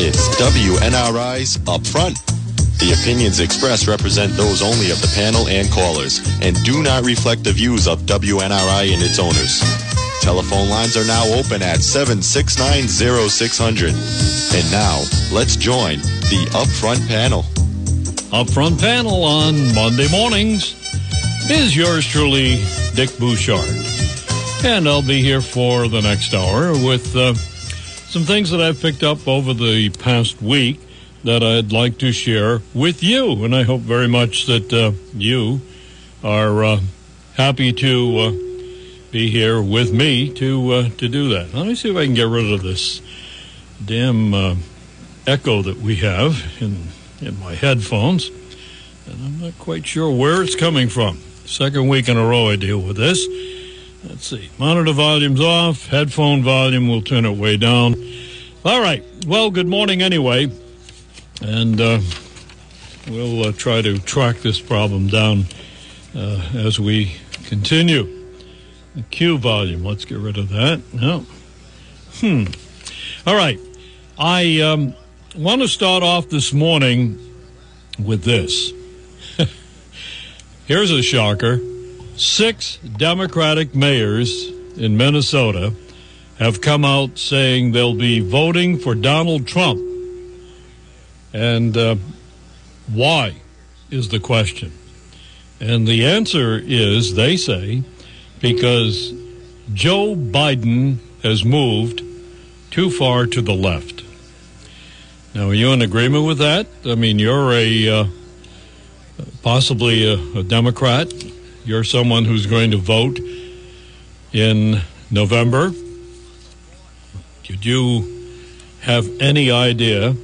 It's WNRI's Upfront. The opinions expressed represent those only of the panel and callers and do not reflect the views of WNRI and its owners. Telephone lines are now open at 7690600. And now, let's join the Upfront panel. Upfront panel on Monday mornings is yours truly, Dick Bouchard. And I'll be here for the next hour with uh, some things that I've picked up over the past week that I'd like to share with you. And I hope very much that uh, you are uh, happy to uh, be here with me to uh, to do that. Let me see if I can get rid of this damn uh, echo that we have in in my headphones, and I'm not quite sure where it's coming from. Second week in a row I deal with this. Let's see. Monitor volume's off. Headphone volume, we'll turn it way down. All right. Well, good morning anyway. And uh, we'll uh, try to track this problem down uh, as we continue. The Q volume, let's get rid of that. No. Hmm. All right. I um, want to start off this morning with this. Here's a shocker six Democratic mayors in Minnesota have come out saying they'll be voting for Donald Trump. And uh, why is the question? And the answer is, they say, because Joe Biden has moved too far to the left. Now, are you in agreement with that? I mean, you're a uh, possibly a, a Democrat. You're someone who's going to vote in November. Did you have any idea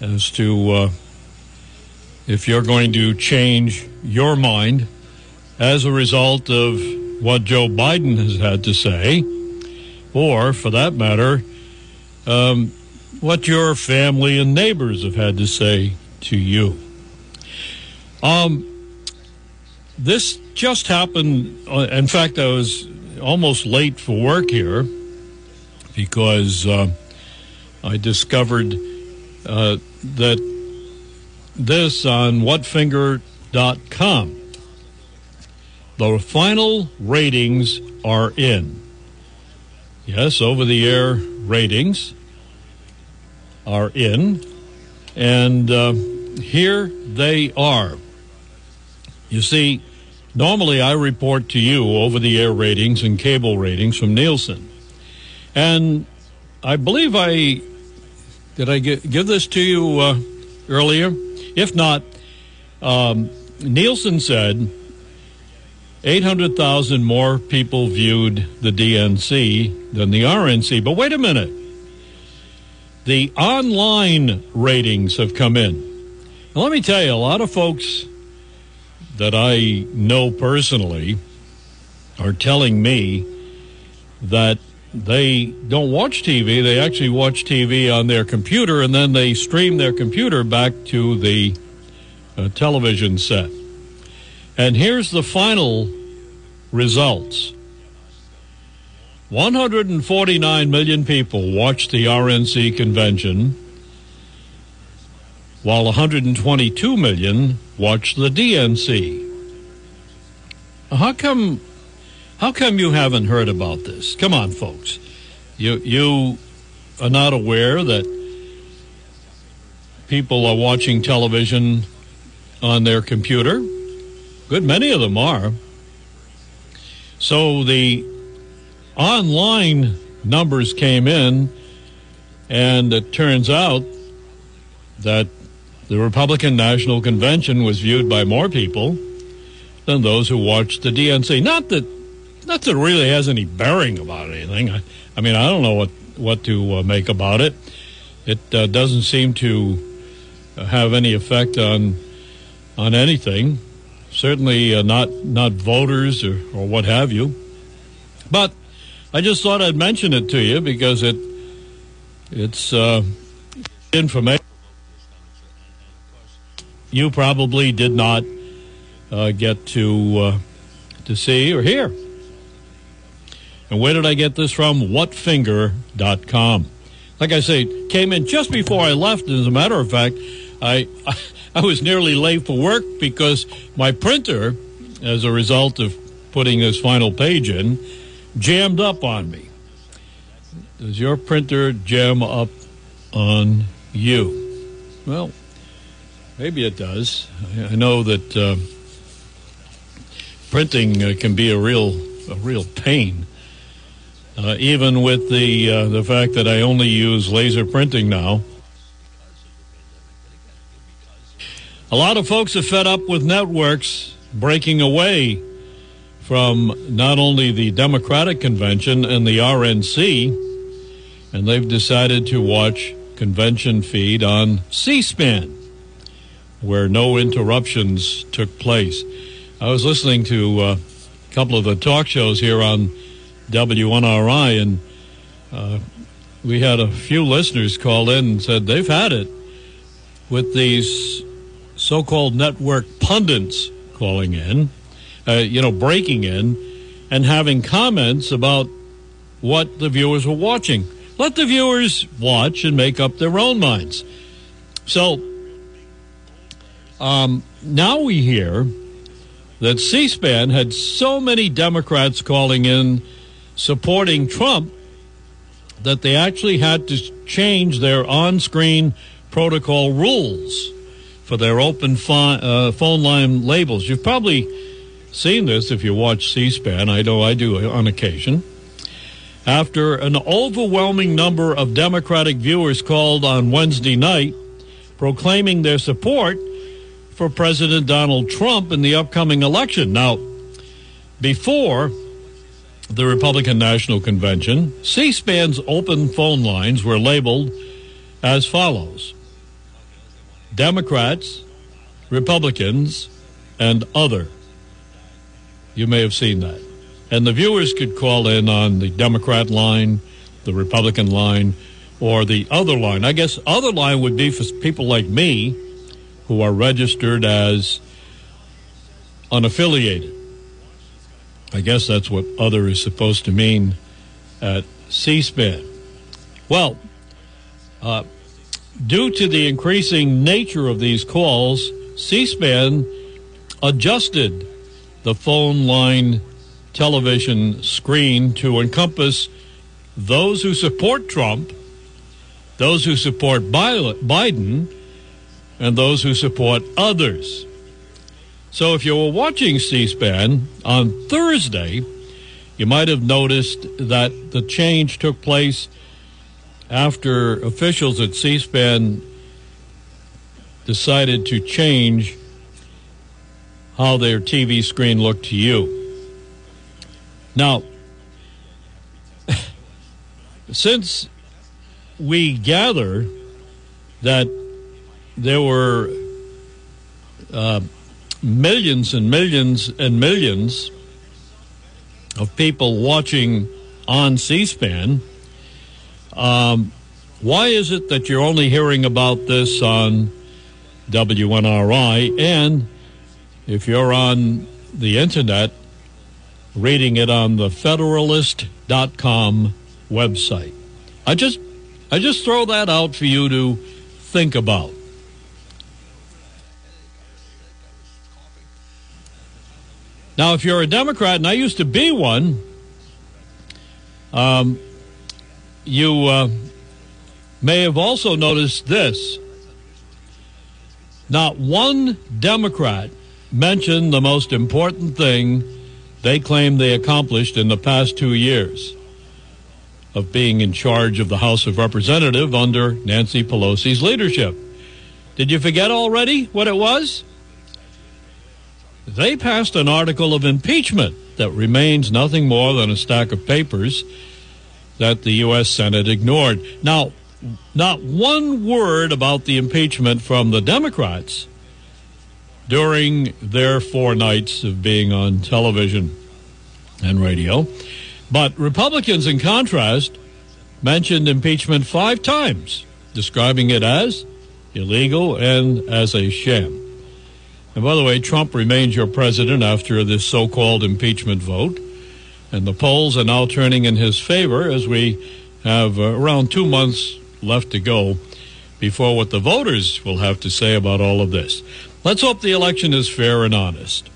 as to uh, if you're going to change your mind as a result of what Joe Biden has had to say, or for that matter, um, what your family and neighbors have had to say to you? Um, this just happened. Uh, in fact, I was almost late for work here because uh, I discovered uh, that this on whatfinger.com. The final ratings are in. Yes, over the air ratings are in. And uh, here they are. You see, normally I report to you over the air ratings and cable ratings from Nielsen. And I believe I did I give, give this to you uh, earlier? If not, um, Nielsen said 800,000 more people viewed the DNC than the RNC. But wait a minute. The online ratings have come in. Now, let me tell you, a lot of folks that I know personally are telling me that they don't watch TV. They actually watch TV on their computer and then they stream their computer back to the uh, television set. And here's the final results 149 million people watched the RNC convention, while 122 million watched the DNC. How come how come you haven't heard about this? Come on, folks. You you are not aware that people are watching television on their computer? Good many of them are. So the online numbers came in, and it turns out that the Republican National Convention was viewed by more people than those who watched the DNC. Not that, not that really has any bearing about anything. I, I mean, I don't know what what to uh, make about it. It uh, doesn't seem to have any effect on on anything. Certainly uh, not not voters or, or what have you. But I just thought I'd mention it to you because it it's uh, information you probably did not uh, get to uh, to see or hear. And where did I get this from? Whatfinger.com. like I say, came in just before I left. As a matter of fact, I, I was nearly late for work because my printer, as a result of putting this final page in, jammed up on me. Does your printer jam up on you? Well, maybe it does. I know that uh, printing uh, can be a real a real pain. Uh, even with the uh, the fact that I only use laser printing now. A lot of folks are fed up with networks breaking away from not only the Democratic convention and the RNC, and they've decided to watch convention feed on C-SPAN, where no interruptions took place. I was listening to uh, a couple of the talk shows here on WNRI, and uh, we had a few listeners call in and said they've had it with these so called network pundits calling in, uh, you know, breaking in and having comments about what the viewers were watching. Let the viewers watch and make up their own minds. So um, now we hear that C SPAN had so many Democrats calling in supporting Trump that they actually had to change their on screen protocol rules for their open uh, phone line labels. You've probably seen this if you watch C SPAN. I know I do on occasion. After an overwhelming number of Democratic viewers called on Wednesday night proclaiming their support for President Donald Trump in the upcoming election. Now, before the Republican National Convention, C SPAN's open phone lines were labeled as follows Democrats, Republicans, and other. You may have seen that. And the viewers could call in on the Democrat line, the Republican line, or the other line. I guess other line would be for people like me who are registered as unaffiliated. I guess that's what other is supposed to mean at C SPAN. Well, uh, due to the increasing nature of these calls, C SPAN adjusted the phone line television screen to encompass those who support Trump, those who support Biden, and those who support others. So if you were watching C SPAN on Thursday, you might have noticed that the change took place after officials at C SPAN decided to change how their TV screen looked to you. Now, since we gather that there were uh, millions and millions and millions of people watching on C SPAN, um, why is it that you're only hearing about this on WNRI? And if you're on the internet, reading it on the Federalist.com website. I just I just throw that out for you to think about. Now, if you're a Democrat, and I used to be one, um, you uh, may have also noticed this. Not one Democrat mentioned the most important thing they claim they accomplished in the past two years of being in charge of the House of Representatives under Nancy Pelosi's leadership. Did you forget already what it was? They passed an article of impeachment that remains nothing more than a stack of papers that the U.S. Senate ignored. Now, not one word about the impeachment from the Democrats during their four nights of being on television and radio. But Republicans, in contrast, mentioned impeachment five times, describing it as illegal and as a sham. And by the way, Trump remains your president after this so called impeachment vote. And the polls are now turning in his favor as we have uh, around two months left to go before what the voters will have to say about all of this. Let's hope the election is fair and honest.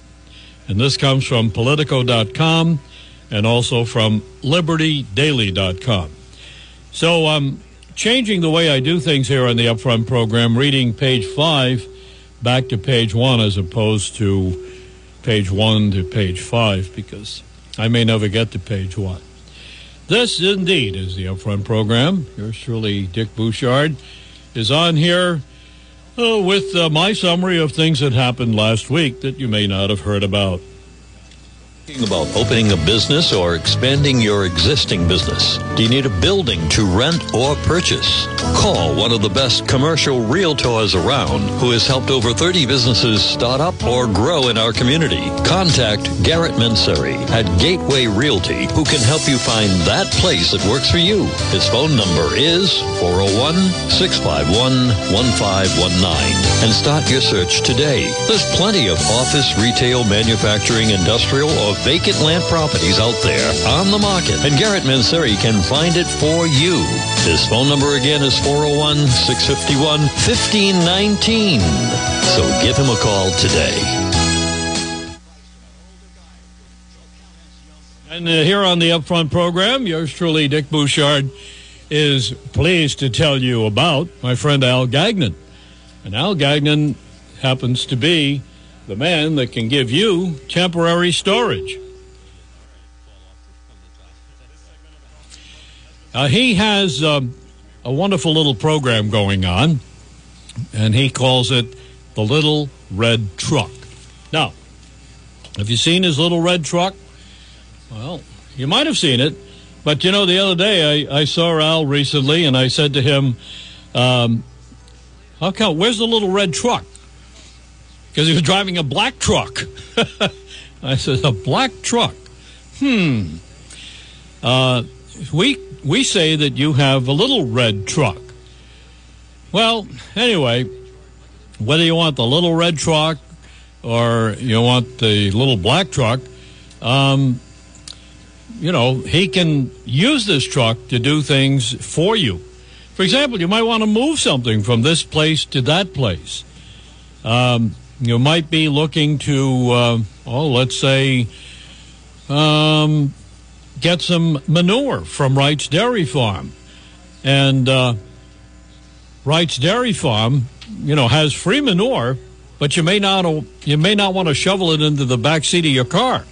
And this comes from Politico.com and also from LibertyDaily.com. So I'm um, changing the way I do things here on the Upfront program, reading page five back to page one as opposed to page one to page five because I may never get to page one. This indeed is the Upfront program. Yours truly, Dick Bouchard, is on here uh, with uh, my summary of things that happened last week that you may not have heard about. About opening a business or expanding your existing business? Do you need a building to rent or purchase? Call one of the best commercial realtors around who has helped over 30 businesses start up or grow in our community. Contact Garrett Manseri at Gateway Realty who can help you find that place that works for you. His phone number is 401-651-1519 and start your search today. There's plenty of office, retail, manufacturing, industrial, or vacant land properties out there on the market, and Garrett Manseri can find it for you. His phone number again is 401 651 1519. So give him a call today. And uh, here on the Upfront program, yours truly, Dick Bouchard, is pleased to tell you about my friend Al Gagnon. And Al Gagnon happens to be the man that can give you temporary storage. Uh, he has um, a wonderful little program going on, and he calls it the Little Red Truck. Now, have you seen his little red truck? Well, you might have seen it, but you know, the other day I, I saw Al recently, and I said to him, um, "How come? Where's the little red truck?" Because he was driving a black truck. I said, a black truck. Hmm. Uh, we we say that you have a little red truck. Well, anyway, whether you want the little red truck or you want the little black truck, um, you know, he can use this truck to do things for you. For example, you might want to move something from this place to that place. Um, you might be looking to, uh, oh, let's say, um, get some manure from Wright's Dairy Farm. And uh, Wright's Dairy Farm, you know, has free manure, but you may not you may not want to shovel it into the back seat of your car.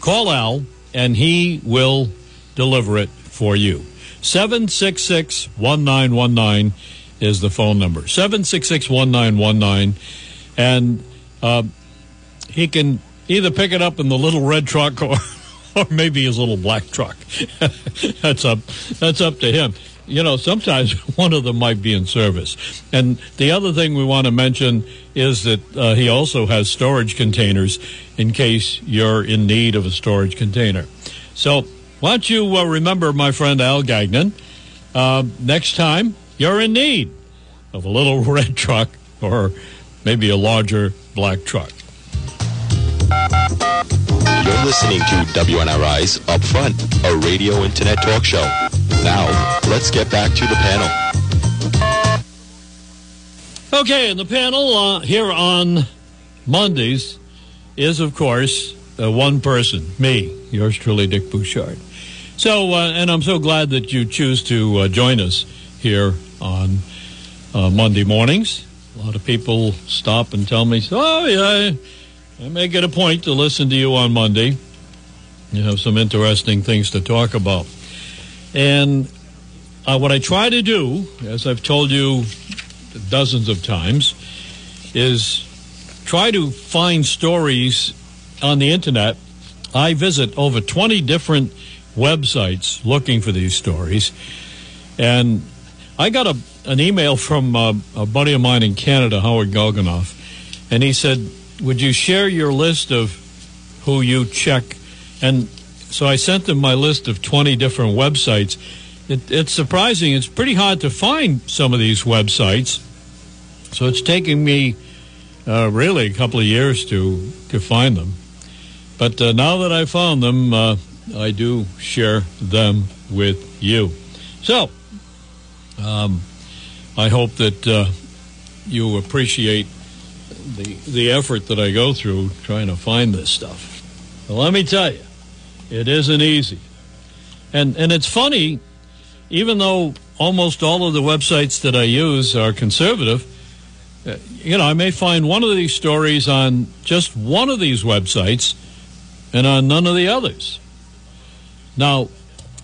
Call Al, and he will deliver it for you. 766 1919 is the phone number. 766 1919 and uh, he can either pick it up in the little red truck or, or maybe his little black truck. that's up. That's up to him. You know, sometimes one of them might be in service. And the other thing we want to mention is that uh, he also has storage containers in case you're in need of a storage container. So, why don't you uh, remember my friend Al Gagnon? Uh, next time you're in need of a little red truck or maybe a larger black truck. You're listening to WNRI's Upfront, a radio internet talk show. Now, let's get back to the panel. Okay, and the panel uh, here on Mondays is, of course, uh, one person, me, yours truly, Dick Bouchard. So, uh, and I'm so glad that you choose to uh, join us here on uh, Monday mornings. A lot of people stop and tell me, oh, yeah, I may get a point to listen to you on Monday. You have some interesting things to talk about. And uh, what I try to do, as I've told you dozens of times, is try to find stories on the internet. I visit over 20 different websites looking for these stories. And I got a an email from uh, a buddy of mine in Canada, Howard Golganoff, and he said, "Would you share your list of who you check?" And so I sent him my list of 20 different websites. It, it's surprising; it's pretty hard to find some of these websites. So it's taking me uh, really a couple of years to to find them. But uh, now that I found them, uh, I do share them with you. So Um, I hope that uh, you appreciate the the effort that I go through trying to find this stuff. But let me tell you, it isn't easy, and and it's funny, even though almost all of the websites that I use are conservative. Uh, you know, I may find one of these stories on just one of these websites and on none of the others. Now,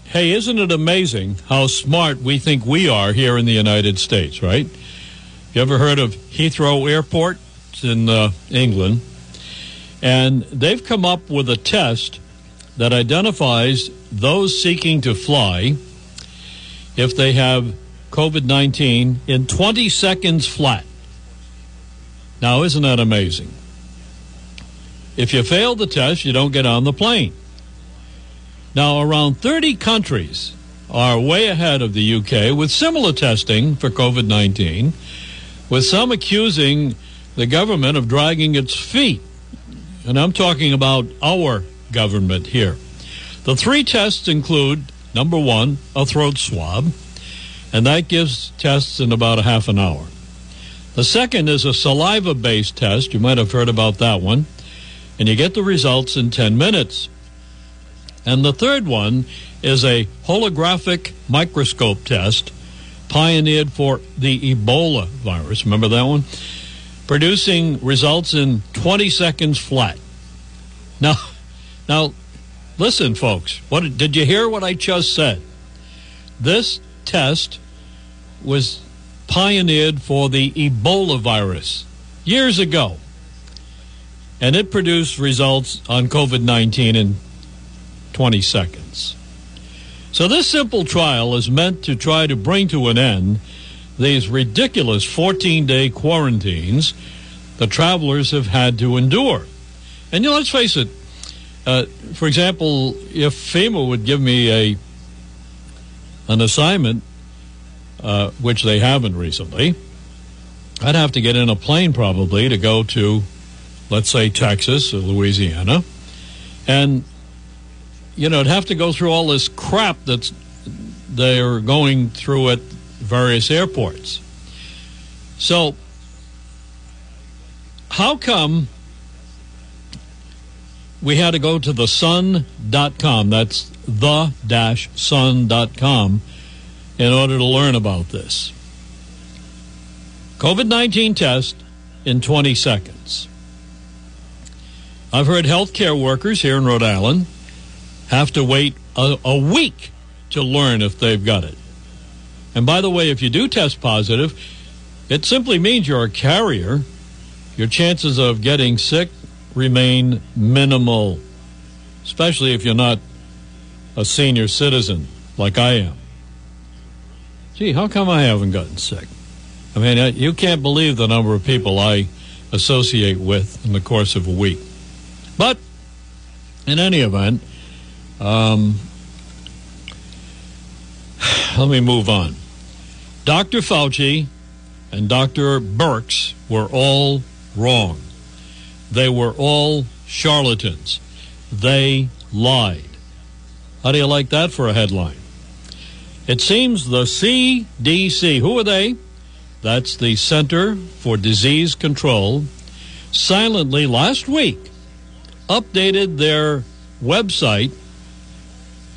hey, isn't it amazing how smart we think we are here in the United States, right? You ever heard of Heathrow Airport? It's in uh, England. And they've come up with a test that identifies those seeking to fly if they have COVID 19 in 20 seconds flat. Now, isn't that amazing? If you fail the test, you don't get on the plane. Now, around 30 countries are way ahead of the UK with similar testing for COVID 19, with some accusing the government of dragging its feet. And I'm talking about our government here. The three tests include number one, a throat swab, and that gives tests in about a half an hour. The second is a saliva based test. You might have heard about that one. And you get the results in 10 minutes. And the third one is a holographic microscope test pioneered for the Ebola virus. Remember that one? Producing results in 20 seconds flat. Now, now, listen, folks. What did you hear? What I just said? This test was pioneered for the Ebola virus years ago. And it produced results on COVID 19 in 20 seconds. So, this simple trial is meant to try to bring to an end these ridiculous 14 day quarantines the travelers have had to endure. And you know, let's face it, uh, for example, if FEMA would give me a an assignment uh, which they haven't recently, I'd have to get in a plane probably to go to, let's say, Texas or Louisiana. And, you know, it'd have to go through all this crap that's they're going through at various airports. So, how come we had to go to the sun.com? That's the dash sun.com in order to learn about this. COVID 19 test in 20 seconds. I've heard healthcare workers here in Rhode Island have to wait a, a, week to learn if they've got it. And by the way, if you do test positive, it simply means you're a carrier. Your chances of getting sick remain minimal, especially if you're not a senior citizen like I am gee, how come I haven't gotten sick? I mean, you can't believe the number of people I associate with in the course of a week. But in any event, um, let me move on. Dr. Fauci and Dr. Birx were all wrong. They were all charlatans. They lied. How do you like that for a headline? It seems the CDC, who are they? That's the Center for Disease Control, silently last week updated their website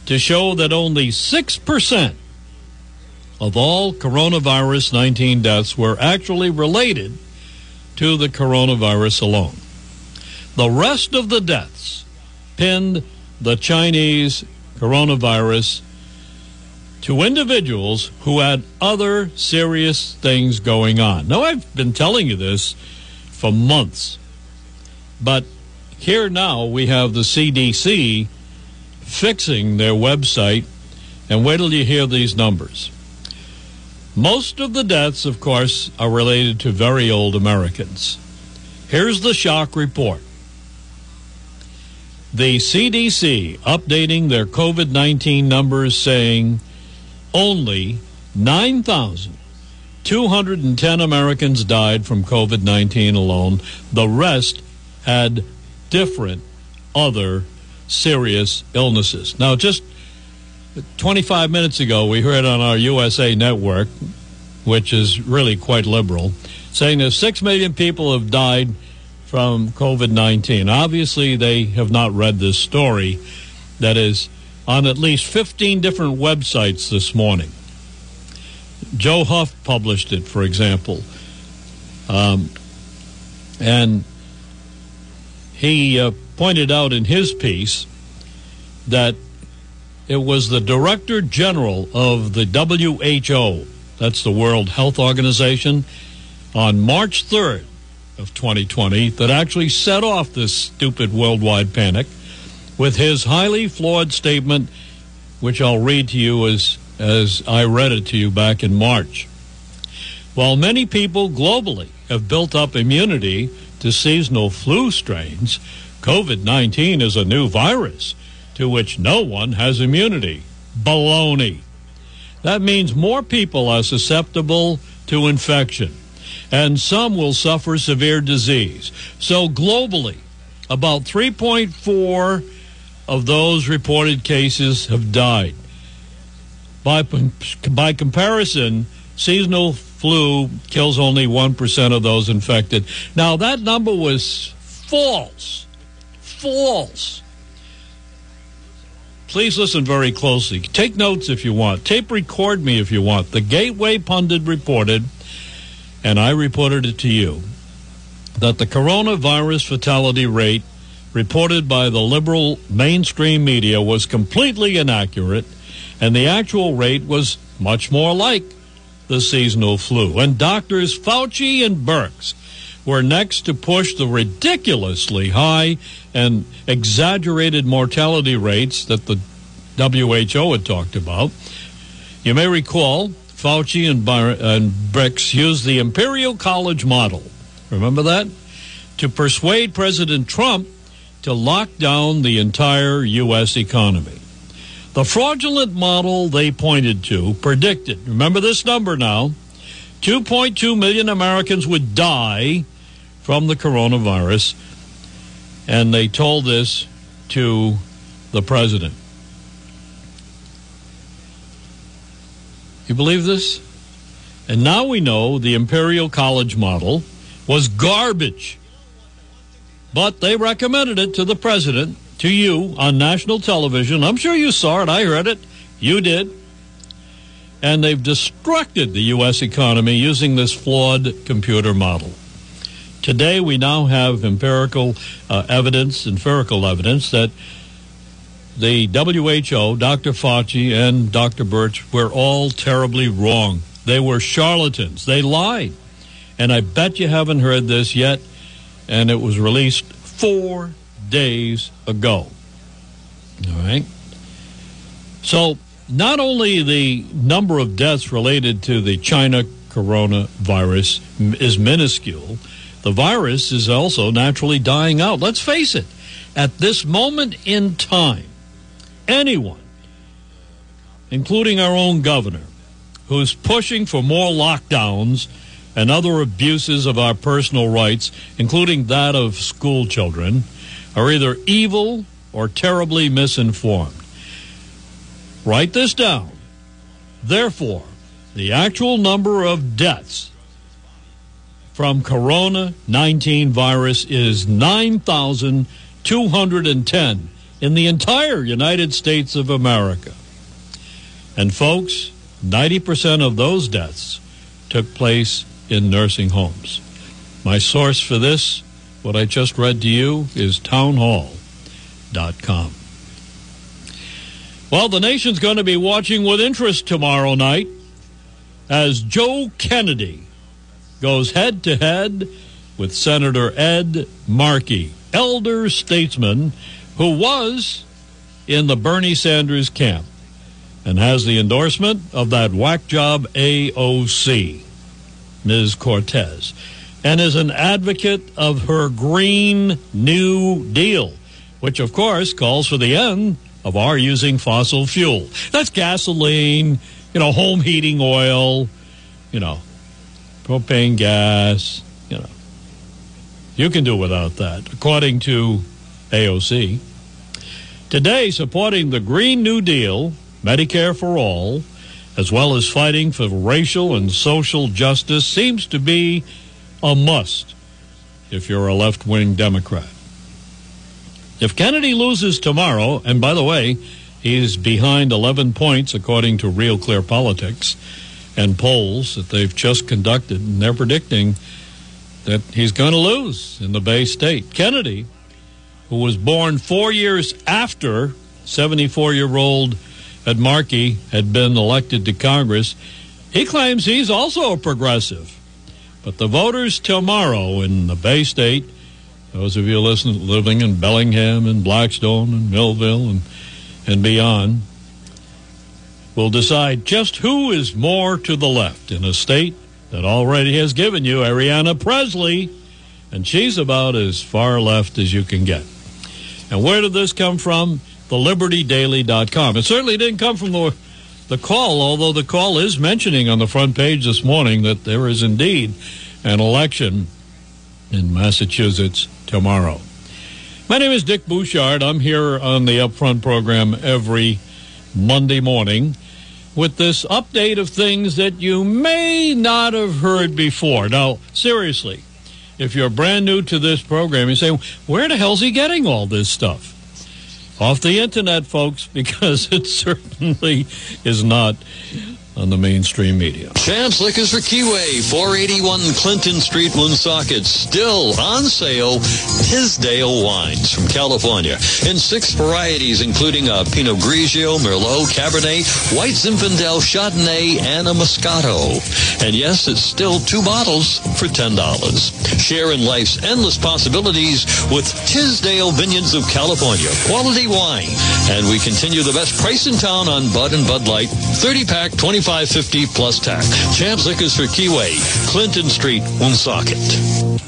to show that only 6% of all coronavirus 19 deaths were actually related to the coronavirus alone. The rest of the deaths pinned the Chinese coronavirus to individuals who had other serious things going on. Now, I've been telling you this for months, but here now we have the CDC fixing their website, and wait till you hear these numbers. Most of the deaths, of course, are related to very old Americans. Here's the shock report. The CDC updating their COVID 19 numbers saying only 9,210 Americans died from COVID 19 alone. The rest had different other serious illnesses. Now, just 25 minutes ago, we heard on our USA network which is really quite liberal, saying that 6 million people have died from COVID 19. Obviously, they have not read this story that is on at least 15 different websites this morning. Joe Hoft published it, for example. Um, and he uh, pointed out in his piece that it was the Director General of the WHO, that's the World Health Organization, on March 3rd of 2020 that actually set off this stupid worldwide panic with his highly flawed statement, which I'll read to you as, as I read it to you back in March. While many people globally have built up immunity to seasonal flu strains, COVID 19 is a new virus to which no one has immunity. Baloney. That means more people are susceptible to infection, and some will suffer severe disease. So, globally, about 3.4 of those reported cases have died. By, by comparison, seasonal flu kills only 1% of those infected. Now, that number was false. False. Please listen very closely. Take notes if you want. Tape record me if you want. The Gateway Pundit reported, and I reported it to you, that the coronavirus fatality rate reported by the liberal mainstream media was completely inaccurate, and the actual rate was much more like the seasonal flu. And doctors Fauci and Birx were next to push the ridiculously high and exaggerated mortality rates that the WHO had talked about. You may recall Fauci and, Bar- and used the Imperial College model. Remember that? To persuade President Trump to lock down the entire U.S. economy. The fraudulent model they pointed to predicted, remember this number now, 2.2 million Americans would die from the coronavirus, and they told this to the president. You believe this? And now we know the Imperial College model was garbage. But they recommended it to the president, to you, on national television. I'm sure you saw it. I heard it. You did. And they've destructed the U.S. economy using this flawed computer model. Today, we now have empirical uh, evidence, empirical evidence that the WHO, Dr. Fauci, and Dr. Birx were all terribly wrong. They were charlatans. They lied. And I bet you haven't heard this yet. And it was released four days ago. All right. So, not only the number of deaths related to the China coronavirus is minuscule, the virus is also naturally dying out. Let's face it, at this moment in time, anyone, including our own governor, who's pushing for more lockdowns and other abuses of our personal rights, including that of school children, are either evil or terribly misinformed. Write this down. Therefore, the actual number of deaths from corona 19 virus is 9,210 in the entire United States of America. And folks, 90% of those deaths took place in nursing homes. My source for this, what I just read to you, is townhall.com. Well, the nation's going to be watching with interest tomorrow night as Joe Kennedy goes head to head with Senator Ed Markey, elder statesman who was in the Bernie Sanders camp and has the endorsement of that whack job AOC, Ms. Cortez, and is an advocate of her Green New Deal, which of course calls for the end of our using fossil fuel. That's gasoline, you know, home heating oil, you know, propane gas, you know. You can do without that, according to AOC. Today, supporting the Green New Deal, Medicare for All, as well as fighting for racial and social justice, seems to be a must if you're a left wing Democrat. If Kennedy loses tomorrow, and by the way, he's behind 11 points according to Real Clear Politics and polls that they've just conducted, and they're predicting that he's going to lose in the Bay State. Kennedy, who was born four years after 74 year old Ed Markey had been elected to Congress, he claims he's also a progressive. But the voters tomorrow in the Bay State, those of you listening, living in Bellingham and Blackstone and Millville and, and beyond, will decide just who is more to the left in a state that already has given you Ariana Pressley, and she's about as far left as you can get. And where did this come from? TheLibertyDaily.com. It certainly didn't come from the the call, although the call is mentioning on the front page this morning that there is indeed an election in Massachusetts tomorrow. My name is Dick Bouchard. I'm here on the Upfront program every Monday morning with this update of things that you may not have heard before. Now, seriously, if you're brand new to this program, you say, where the hell's he getting all this stuff? Off the internet, folks, because it certainly is not on the mainstream media. Champs Liquors for Keyway, 481 Clinton Street, Woonsocket. Still on sale, Tisdale wines from California in six varieties, including a Pinot Grigio, Merlot, Cabernet, White Zinfandel, Chardonnay, and a Moscato. And yes, it's still two bottles for $10. Share in life's endless possibilities with Tisdale Vineyards of California. Quality wine. And we continue the best price in town on Bud and Bud Light. 30 pack, 20 2550 plus tax. Champs Liquors for Keyway, Clinton Street, Woonsocket.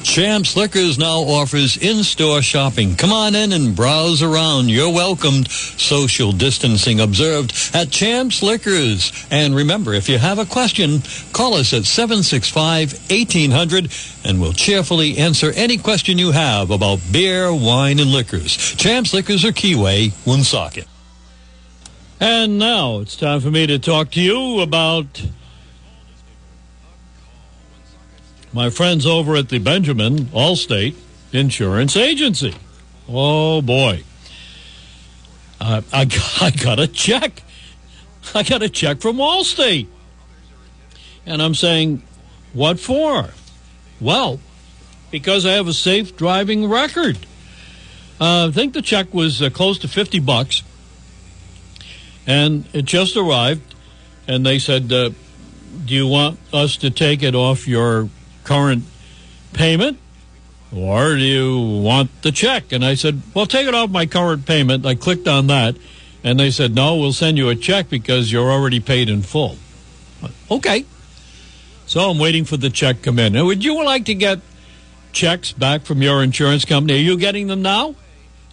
Champs Liquors now offers in-store shopping. Come on in and browse around. You're welcomed. Social distancing observed at Champs Liquors. And remember, if you have a question, call us at 765-1800 and we'll cheerfully answer any question you have about beer, wine, and liquors. Champs Liquors or Keyway, Woonsocket. And now it's time for me to talk to you about my friends over at the Benjamin Allstate Insurance Agency. Oh boy. I, I got a check. I got a check from Allstate. And I'm saying, what for? Well, because I have a safe driving record. Uh, I think the check was uh, close to 50 bucks and it just arrived, and they said, uh, "Do you want us to take it off your current payment, or do you want the check?" And I said, "Well, take it off my current payment." I clicked on that, and they said, "No, we'll send you a check because you're already paid in full." Okay. So I'm waiting for the check to come in. Now, would you like to get checks back from your insurance company? Are you getting them now?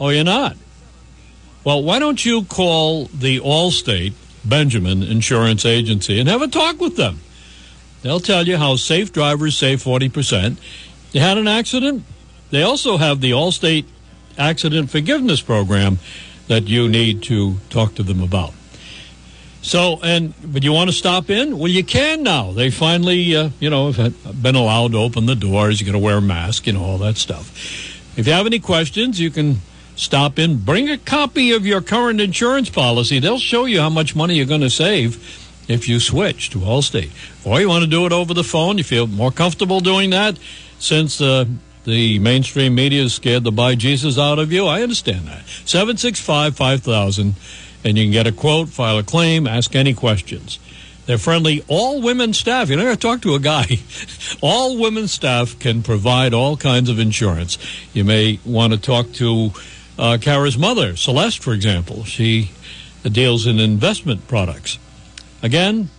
Oh, you're not. Well, why don't you call the Allstate Benjamin Insurance Agency and have a talk with them? They'll tell you how safe drivers save 40%. You had an accident? They also have the Allstate Accident Forgiveness Program that you need to talk to them about. So, and but you want to stop in? Well, you can now. They finally, uh, you know, have been allowed to open the doors. You got to wear a mask, you know, all that stuff. If you have any questions, you can stop in, bring a copy of your current insurance policy. They'll show you how much money you're going to save if you switch to Allstate. Or you want to do it over the phone, you feel more comfortable doing that since uh, the mainstream media is scared to buy Jesus out of you. I understand that. 765 5000, and you can get a quote, file a claim, ask any questions. They're friendly. All women staff. You know, I talked to a guy. all women staff can provide all kinds of insurance. You may want to talk to uh, Kara's mother, Celeste, for example. She deals in investment products. Again,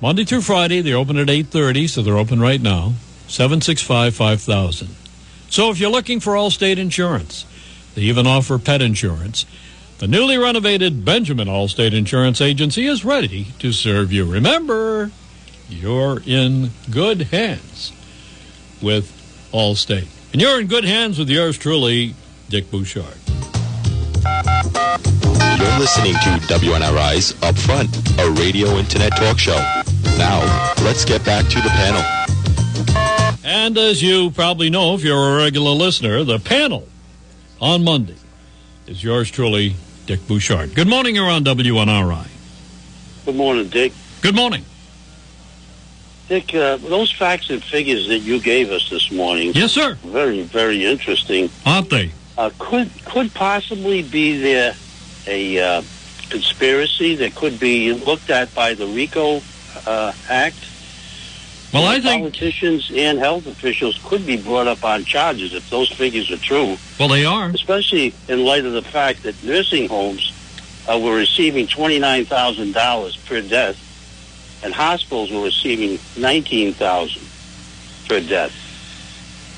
Monday through Friday, they're open at 8.30, so they're open right now. 765-5000. So if you're looking for Allstate insurance, they even offer pet insurance. The newly renovated Benjamin Allstate Insurance Agency is ready to serve you. Remember, you're in good hands with Allstate. And you're in good hands with yours truly, Dick Bouchard. You're listening to WNRI's Upfront, a radio internet talk show. Now, let's get back to the panel. And as you probably know, if you're a regular listener, the panel on Monday is yours truly, Dick Bouchard. Good morning, you're on WNRI. Good morning, Dick. Good morning. Dick, uh, those facts and figures that you gave us this morning, Yes, sir. very, very interesting. Aren't they? Uh, could could possibly be there a uh, conspiracy that could be looked at by the RICO uh, Act? Well, I think, politicians and health officials could be brought up on charges if those figures are true, well, they are. especially in light of the fact that nursing homes uh, were receiving twenty nine thousand dollars per death, and hospitals were receiving nineteen thousand per death.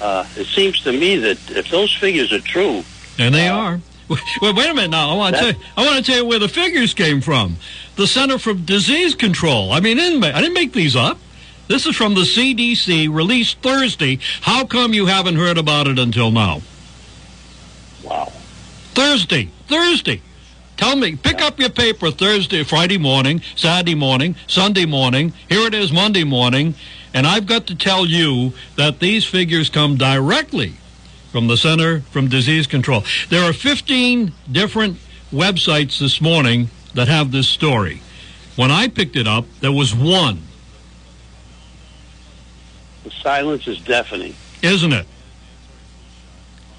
Uh, it seems to me that if those figures are true, And they Uh, are. Well, wait a minute now. I want to tell you, I want to tell you where the figures came from. The Center for Disease Control. I mean, I didn't, I didn't make these up. This is from the CDC, released Thursday. How come you haven't heard about it until now? wow. Thursday, Thursday. Tell me, pick up your paper Thursday, Friday morning, Saturday morning, Sunday morning. Here it is Monday morning. And I've got to tell you that these figures come directly from the Center from Disease Control. There are 15 different websites this morning that have this story. When I picked it up, there was one, The silence is deafening. isn't it?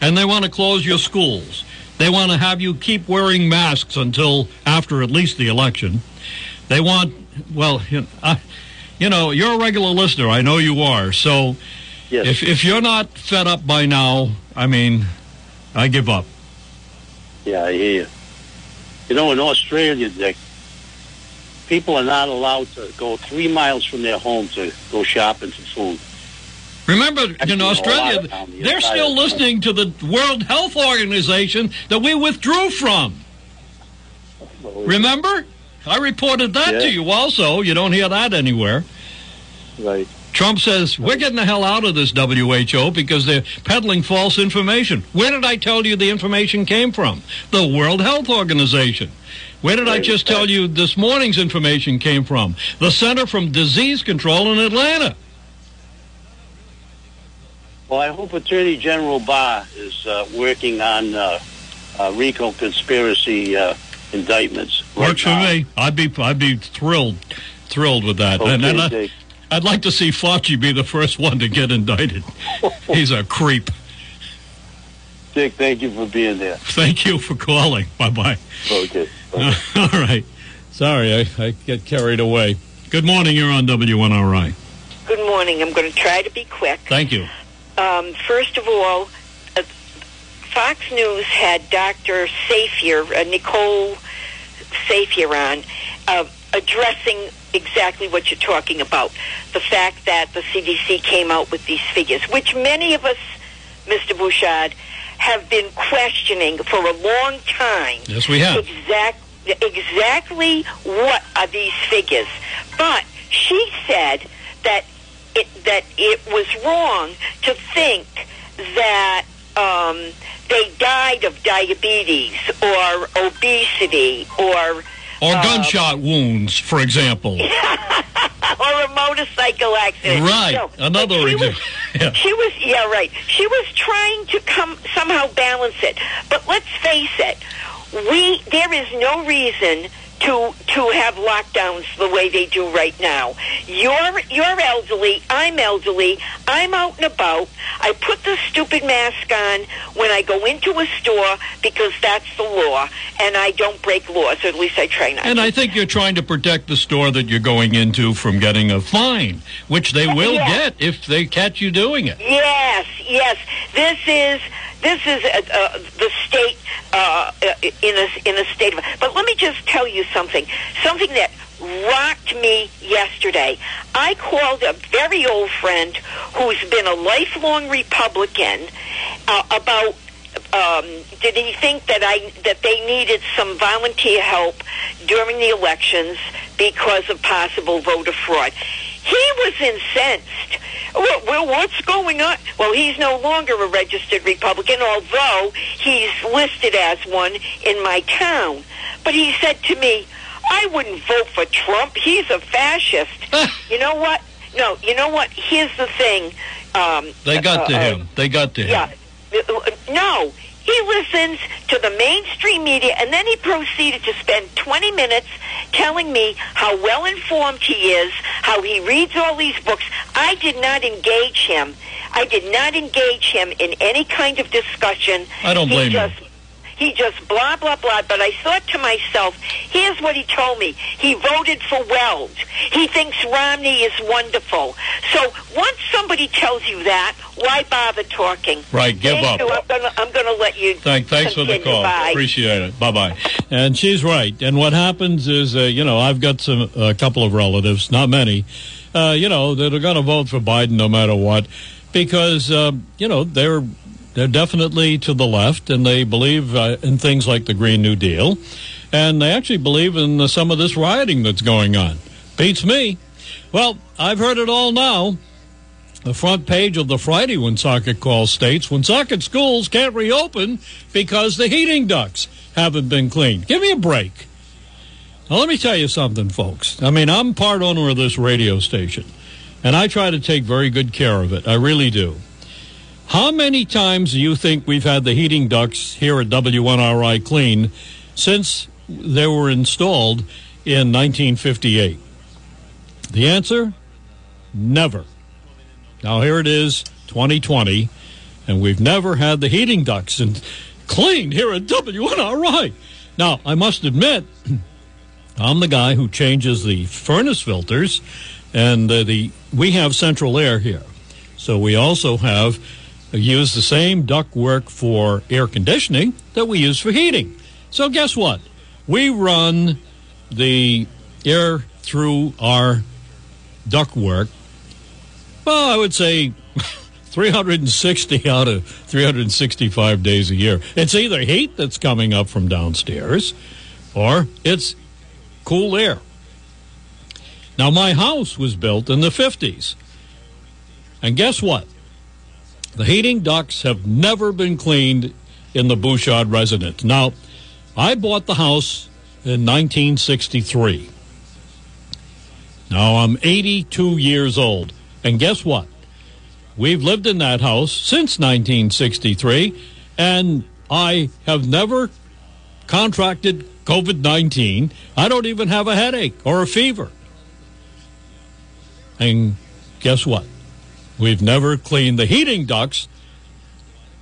And they want to close your schools. They want to have you keep wearing masks until after at least the election. They want, well, you know, I, you know you're a regular listener. I know you are. So Yes. if, if you're not fed up by now, I mean, I give up. Yeah, I hear you. You know, in Australia, Dick, people are not allowed to go three miles from their home to go shopping for food. Remember, Actually, in Australia, the they're still listening to the World Health Organization that we withdrew from. Remember? I reported that Yeah. to you also. You don't hear that anywhere. Right. Trump says, we're getting the hell out of this WHO because they're peddling false information. Where did I tell you the information came from? The World Health Organization. Where did I just tell you this morning's information came from? The Center from Disease Control in Atlanta. Well, I hope Attorney General Barr is uh, working on uh, uh, RICO conspiracy uh, indictments. right Works for me. I'd be I'd be thrilled thrilled with that. Okay, and and I, I'd like to see Fauci be the first one to get indicted. He's a creep. Dick, thank you for being there. Thank you for calling. Bye bye. Okay. All right. Sorry, I, I get carried away. Good morning. You're on WNRI. Good morning. I'm going to try to be quick. Thank you. Um, first of all, Fox News had Dr. Saphier, uh, Nicole Saphier on, uh, addressing exactly what you're talking about. The fact that the CDC came out with these figures, which many of us, Mr. Bouchard, have been questioning for a long time. Yes, we have. Exact, exactly what are these figures? But she said that it, that it was wrong to think that um, they died of diabetes or obesity or Or Uh, gunshot wounds, for example. or a motorcycle accident. Right. No, Another she was- Yeah. She was, yeah, right. She was trying to come somehow balance it. But let's face it, we there is no reason to to have lockdowns the way they do right now. You're you're elderly. I'm elderly. I'm out and about. I put the stupid mask on when I go into a store because that's the law, and I don't break laws. Or at least I try not. And to. I think you're trying to protect the store that you're going into from getting a fine, which they will Yeah. get if they catch you doing it. Yes, yes. This is this is uh, uh, the uh, in a in a state of. But let me just tell you something. Something that rocked me yesterday. I called a very old friend who's been a lifelong Republican uh, about. Um, did he think that I that they needed some volunteer help during the elections because of possible voter fraud? He was incensed. Well, well, what's going on? Well, he's no longer a registered Republican, although he's listed as one in my town. but he said to me, I wouldn't vote for Trump. He's a fascist. you know what? No, you know what? Here's the thing. Um, They got uh, to uh, him. They got to him. Yeah. Uh, No. He listens to the mainstream media and then he proceeded to spend 20 minutes telling me how well informed he is, how he reads all these books. I did not engage him. I did not engage him in any kind of discussion. I don't blame he just, He just blah, blah, blah. But I thought to myself, here's what he told me. He voted for Weld. He thinks Romney is wonderful. So once somebody tells you that, why bother talking? Right, give Thank up. You. I'm I'm gonna let you. Thank, thanks for the call. Bye. Appreciate it. Bye bye. And she's right. And what happens is, uh, you know, I've got some a couple of relatives, not many, uh, you know, that are going to vote for Biden no matter what, because uh, you know they're they're definitely to the left, and they believe uh, in things like the Green New Deal, and they actually believe in uh, some of this rioting that's going on. Beats me. Well, I've heard it all now. The front page of the Friday Woonsocket Call states Woonsocket schools can't reopen because the heating ducts haven't been cleaned. Give me a break. Now, let me tell you something, folks. I mean, I'm part owner of this radio station, and I try to take very good care of it. I really do. How many times do you think we've had the heating ducts here at WNRI clean since they were installed in 1958? The answer? Never. Now here it is, 2020, and we've never had the heating ducts and cleaned here at WNRI. Now I must admit, I'm the guy who changes the furnace filters, and uh, the we have central air here, so we also have use the same duct work for air conditioning that we use for heating. So guess what? We run the air through our ductwork well, I would say 360 out of 365 days a year. It's either heat that's coming up from downstairs or it's cool air. Now, my house was built in the 50s. And guess what? The heating ducts have never been cleaned in the Bouchard residence. Now, I bought the house in 1963. Now I'm 82 years old. And guess what? We've lived in that house since 1963, and I have never contracted COVID 19. I don't even have a headache or a fever. And guess what? We've never cleaned the heating ducts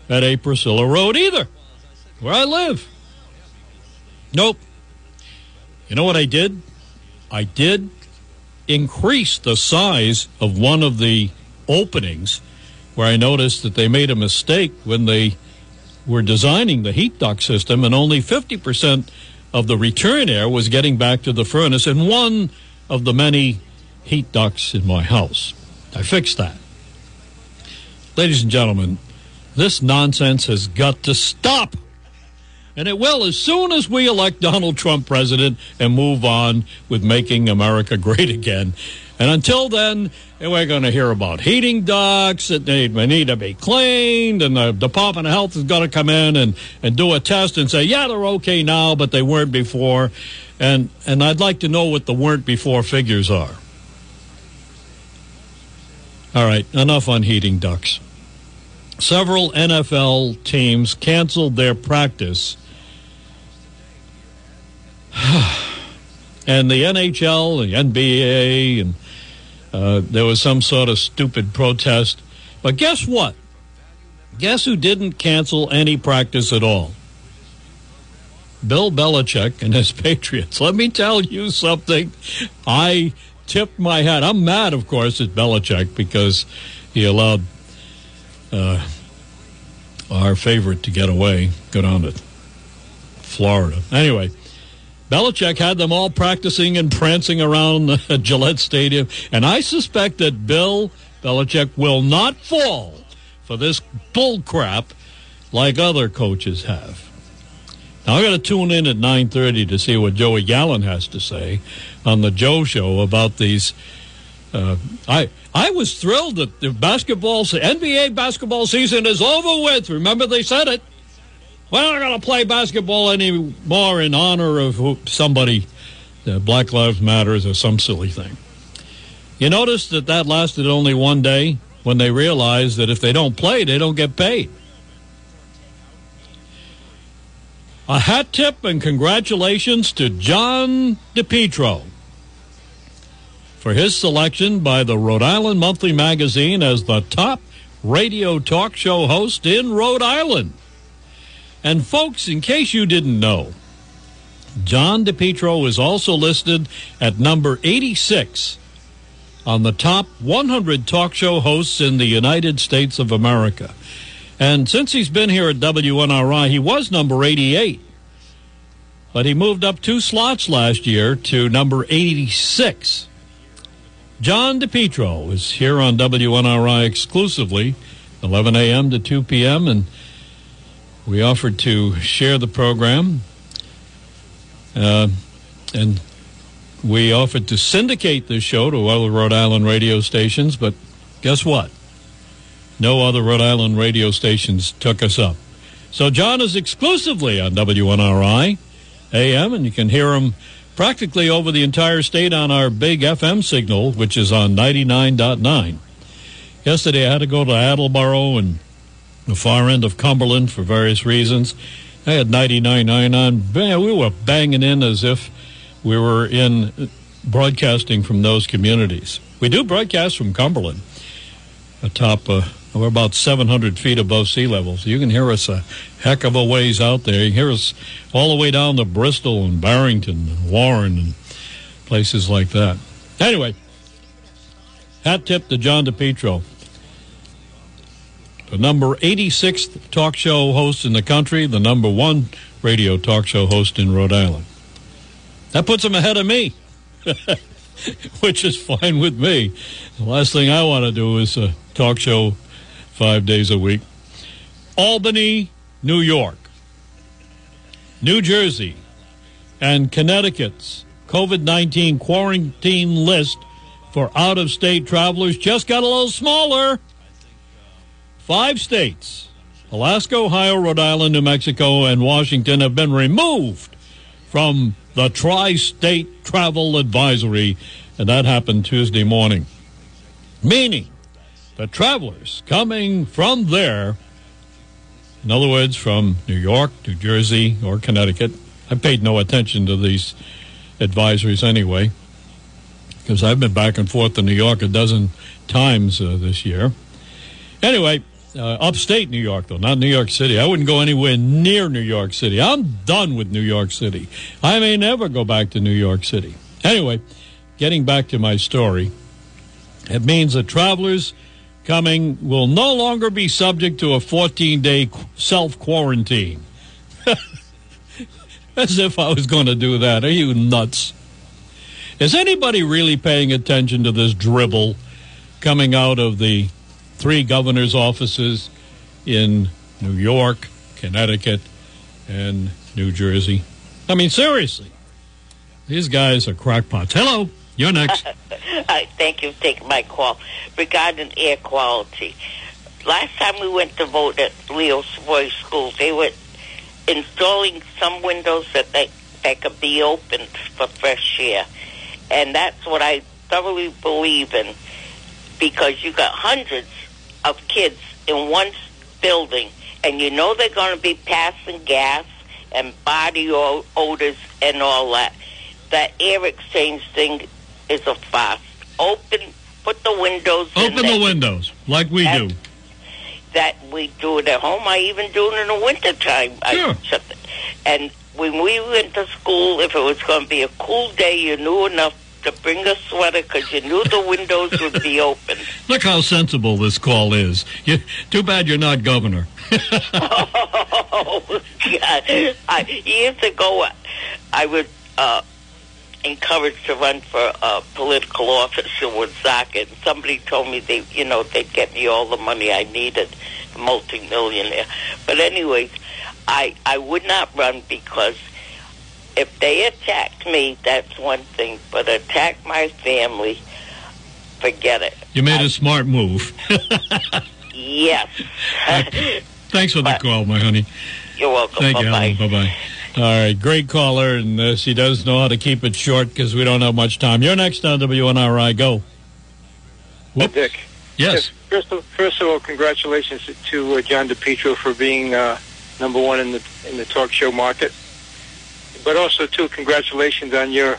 at A Priscilla Road either, where I live. Nope. You know what I did? I did increase the size of one of the openings where I noticed that they made a mistake when they were designing the heat duct system, and only 50% of the return air was getting back to the furnace in one of the many heat ducts in my house. I fixed that. Ladies and gentlemen, this nonsense has got to stop. And it will as soon as we elect Donald Trump president and move on with making America great again. And until then, we're going to hear about heating ducts that need, need to be cleaned, and the Department of Health is going to come in and, and do a test and say, yeah, they're okay now, but they weren't before. And, and I'd like to know what the weren't before figures are. All right, enough on heating ducts. Several NFL teams canceled their practice and the NHL, the NBA, and uh, there was some sort of stupid protest. But guess what? Guess who didn't cancel any practice at all? Bill Belichick and his Patriots. Let me tell you something. I tipped my hat. I'm mad, of course, at Belichick because he allowed uh, our favorite to get away, go down to Florida. Anyway. Belichick had them all practicing and prancing around the Gillette Stadium, and I suspect that Bill Belichick will not fall for this bull crap like other coaches have. Now I got to tune in at 9:30 to see what Joey Gallen has to say on the Joe Show about these. Uh, I I was thrilled that the basketball NBA basketball season is over with. Remember they said it. We're not going to play basketball anymore in honor of somebody, Black Lives Matters or some silly thing. You notice that that lasted only one day when they realized that if they don't play, they don't get paid. A hat tip and congratulations to John DePetro for his selection by the Rhode Island Monthly Magazine as the top radio talk show host in Rhode Island. And folks, in case you didn't know, John DePetro is also listed at number 86 on the top 100 talk show hosts in the United States of America. And since he's been here at WNRI, he was number 88. But he moved up two slots last year to number 86. John DePetro is here on WNRI exclusively, 11 a.m. to 2 p.m., and we offered to share the program. Uh, and we offered to syndicate this show to other Rhode Island radio stations, but guess what? No other Rhode Island radio stations took us up. So John is exclusively on WNRI AM, and you can hear him practically over the entire state on our big FM signal, which is on 99.9. Yesterday I had to go to Attleboro and the far end of Cumberland for various reasons. I had 99.9 on. Man, we were banging in as if we were in broadcasting from those communities. We do broadcast from Cumberland, atop, uh, we're about 700 feet above sea level. So you can hear us a heck of a ways out there. You can hear us all the way down to Bristol and Barrington and Warren and places like that. Anyway, hat tip to John DePetro. The number 86th talk show host in the country, the number one radio talk show host in Rhode Island. That puts him ahead of me, which is fine with me. The last thing I want to do is a talk show five days a week. Albany, New York, New Jersey, and Connecticut's COVID 19 quarantine list for out of state travelers just got a little smaller. Five states Alaska, Ohio, Rhode Island, New Mexico, and Washington have been removed from the Tri State Travel Advisory, and that happened Tuesday morning. Meaning, the travelers coming from there, in other words, from New York, New Jersey, or Connecticut, I paid no attention to these advisories anyway, because I've been back and forth to New York a dozen times uh, this year. Anyway, uh, upstate New York, though, not New York City. I wouldn't go anywhere near New York City. I'm done with New York City. I may never go back to New York City. Anyway, getting back to my story, it means that travelers coming will no longer be subject to a 14 day self quarantine. As if I was going to do that. Are you nuts? Is anybody really paying attention to this dribble coming out of the three governors' offices in New York, Connecticut, and New Jersey. I mean, seriously, these guys are crackpots. Hello, you're next. Thank you for taking my call regarding air quality. Last time we went to vote at Leo Savoie School, they were installing some windows that they, that could be opened for fresh air. And that's what I thoroughly believe in because you got hundreds of kids in one building, and you know they're going to be passing gas and body odors and all that. That air exchange thing is a fast. Open, put the windows. Open the windows like we do. That we do it at home. I even do it in the wintertime. Sure. I, and when we went to school, if it was going to be a cool day, you knew enough to bring a sweater because you knew the windows would be open. Look how sensible this call is. You, too bad you're not governor. oh, God. I, years ago, I was uh, encouraged to run for a political office in Woonsocket. And somebody told me they, you know, they'd get me all the money I needed, a multimillionaire. But anyways, I I would not run because – if they attacked me, that's one thing. But attack my family, forget it. You made I, a smart move. yes. Thanks for the Bye. call, my honey. You're welcome. Thank you, Bye-bye. Alan. Bye bye. All right, great caller, and uh, she does know how to keep it short because we don't have much time. You're next on WNRI. Go. Whoop. Dick. Yes. First of, first of all, congratulations to uh, John DePetro for being uh, number one in the in the talk show market. But also, too, congratulations on your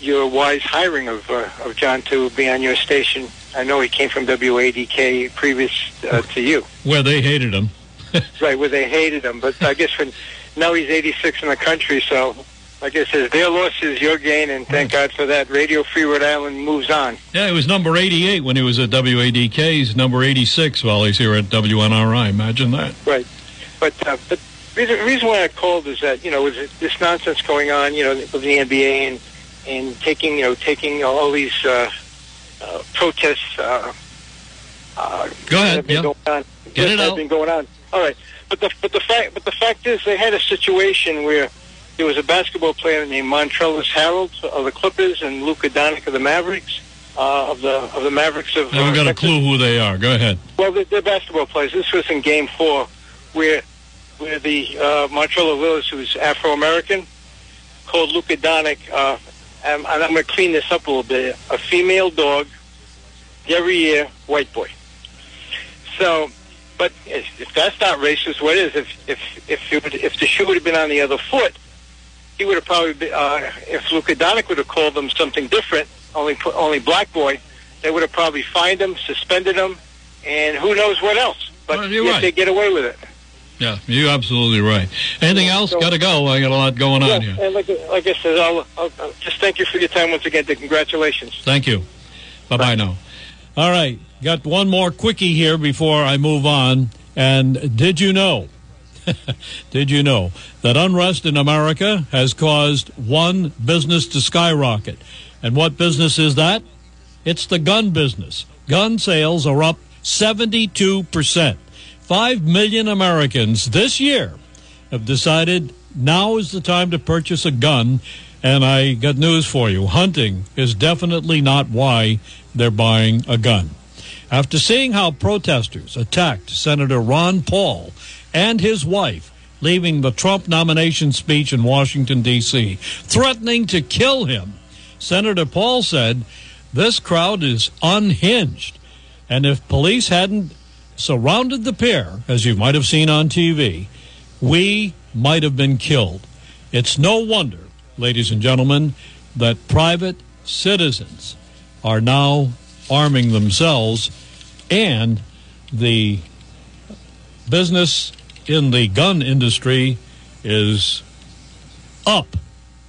your wise hiring of uh, of John to be on your station. I know he came from WADK previous uh, to you, Where they hated him. right? Where they hated him, but I guess when now he's 86 in the country, so. Like I said, their loss is your gain, and thank God for that. Radio Free Rhode Island moves on. Yeah, he was number 88 when he was at WADK. He's number 86 while he's here at WNRI. Imagine that. Right. But uh, but reason reason why I called is that you know with this nonsense going on, you know, with the NBA and and taking you know taking all these uh, uh, protests. Uh, uh, Go ahead, yeah. going on. Get it out. been going on. All right. But the but the fact but the fact is they had a situation where there was a basketball player named Montrellis Harrell of the Clippers and Luka Doncic of the Mavericks. Uh, of the of the Mavericks of uh, got a clue who they are. Go ahead. Well, they're, they're basketball players. This was in Game Four, where where the uh, Montrello Willis, who's Afro American, called Luka Doncic, uh, and, and I'm going to clean this up a little bit. A female dog, every year, white boy. So, but if, if that's not racist, what is? If if if it would, if the shoe would have been on the other foot, he would have probably been, uh, if Luka Doncic would have called them something different, only only black boy, they would have probably fined him, suspended him, and who knows what else. But Well, yet right. they get away with it. Yeah, you're absolutely right. Anything else? So- Got to go. I got a lot going on here. and like, like I said, I'll, I'll, I'll just thank you for your time once again. Congratulations. Thank you. Bye bye now. All right. Got one more quickie here before I move on. And did you know? did you know that unrest in America has caused one business to skyrocket? And what business is that? It's the gun business. Gun sales are up 72%. 5 million Americans this year have decided now is the time to purchase a gun. And I got news for you hunting is definitely not why they're buying a gun. After seeing how protesters attacked Senator Ron Paul and his wife leaving the Trump nomination speech in Washington, D.C., threatening to kill him, Senator Paul said, This crowd is unhinged. And if police hadn't surrounded the pair, as you might have seen on TV, we might have been killed. It's no wonder, ladies and gentlemen, that private citizens are now arming themselves and the business in the gun industry is up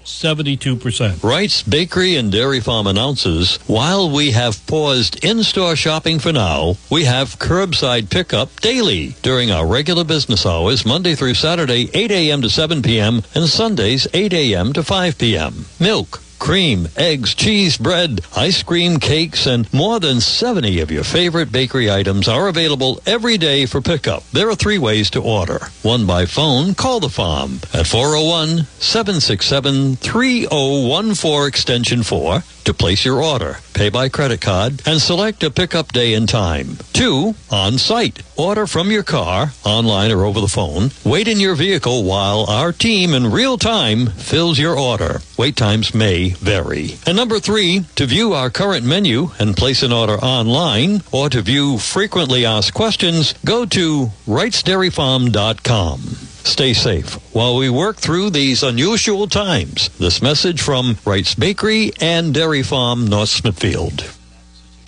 72%. Wright's Bakery and Dairy Farm announces while we have paused in store shopping for now, we have curbside pickup daily during our regular business hours, Monday through Saturday, 8 a.m. to 7 p.m., and Sundays, 8 a.m. to 5 p.m. Milk. Cream, eggs, cheese, bread, ice cream, cakes, and more than 70 of your favorite bakery items are available every day for pickup. There are three ways to order. One by phone, call the farm at 401 767 3014 extension 4 to place your order. Pay by credit card and select a pickup day and time. Two, on site. Order from your car, online or over the phone. Wait in your vehicle while our team in real time fills your order. Wait times may vary. And number three, to view our current menu and place an order online or to view frequently asked questions, go to wrightsdairyfarm.com. Stay safe while we work through these unusual times. This message from Wright's Bakery and Dairy Farm, North Smithfield.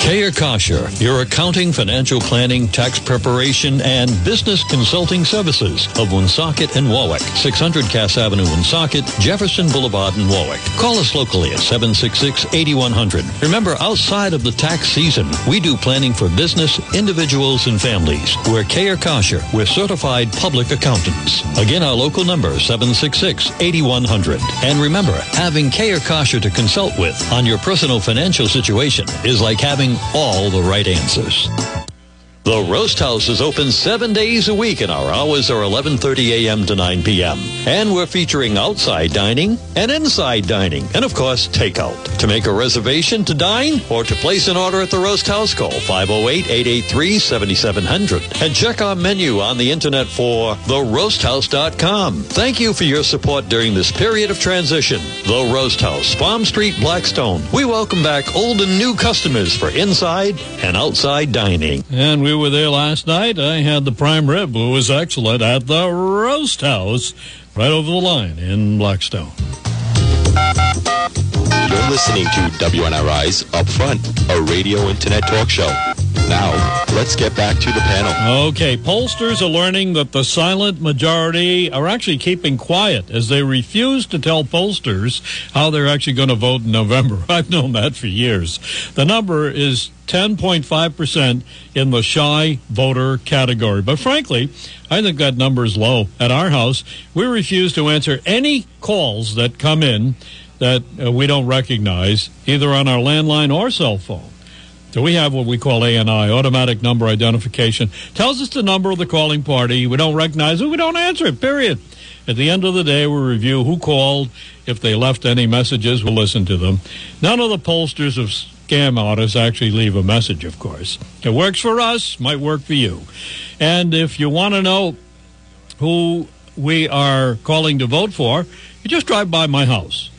Kayer Kosher, your accounting, financial planning, tax preparation, and business consulting services of Woonsocket and Warwick. 600 Cass Avenue, Woonsocket, Jefferson Boulevard in Warwick. Call us locally at 766-8100. Remember, outside of the tax season, we do planning for business, individuals, and families. We're Kayer Kosher. We're certified public accountants. Again, our local number, 766-8100. And remember, having Kayer Kosher to consult with on your personal financial situation is like having all the right answers. The Roast House is open seven days a week and our hours are 11.30 a.m. to 9 p.m. And we're featuring outside dining and inside dining and of course takeout. To make a reservation to dine or to place an order at the Roast House, call 508-883-7700 and check our menu on the internet for theroasthouse.com. Thank you for your support during this period of transition. The Roast House, Farm Street, Blackstone. We welcome back old and new customers for inside and outside dining. And we were there last night. I had the prime rib, who was excellent, at the Roast House right over the line in Blackstone. You're listening to WNRI's Upfront, a radio internet talk show. Now, let's get back to the panel. Okay, pollsters are learning that the silent majority are actually keeping quiet as they refuse to tell pollsters how they're actually going to vote in November. I've known that for years. The number is 10.5% in the shy voter category. But frankly, I think that number is low. At our house, we refuse to answer any calls that come in that uh, we don't recognize, either on our landline or cell phone. So we have what we call ANI, automatic number identification. Tells us the number of the calling party. We don't recognize it. We don't answer it, period. At the end of the day, we review who called. If they left any messages, we'll listen to them. None of the pollsters of scam artists actually leave a message, of course. It works for us, might work for you. And if you want to know who we are calling to vote for, you just drive by my house.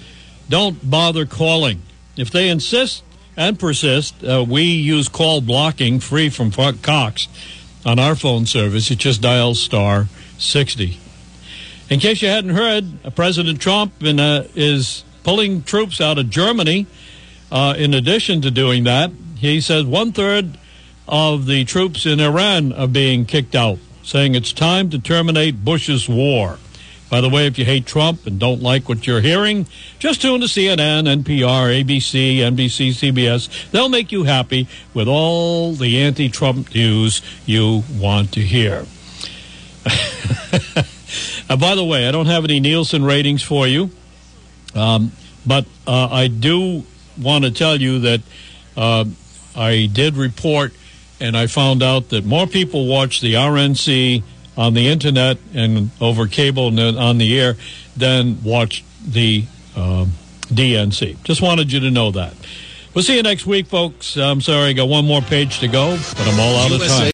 Don't bother calling. If they insist and persist, uh, we use call blocking free from Cox on our phone service. It just dials star 60. In case you hadn't heard, uh, President Trump in, uh, is pulling troops out of Germany. Uh, in addition to doing that, he says one third of the troops in Iran are being kicked out, saying it's time to terminate Bush's war. By the way, if you hate Trump and don't like what you're hearing, just tune to CNN, NPR, ABC, NBC, CBS. They'll make you happy with all the anti Trump news you want to hear. uh, by the way, I don't have any Nielsen ratings for you, um, but uh, I do want to tell you that uh, I did report and I found out that more people watch the RNC on the internet and over cable and on the air than watch the uh, DNC. Just wanted you to know that. We'll see you next week, folks. I'm sorry, I got one more page to go, but I'm all out of time.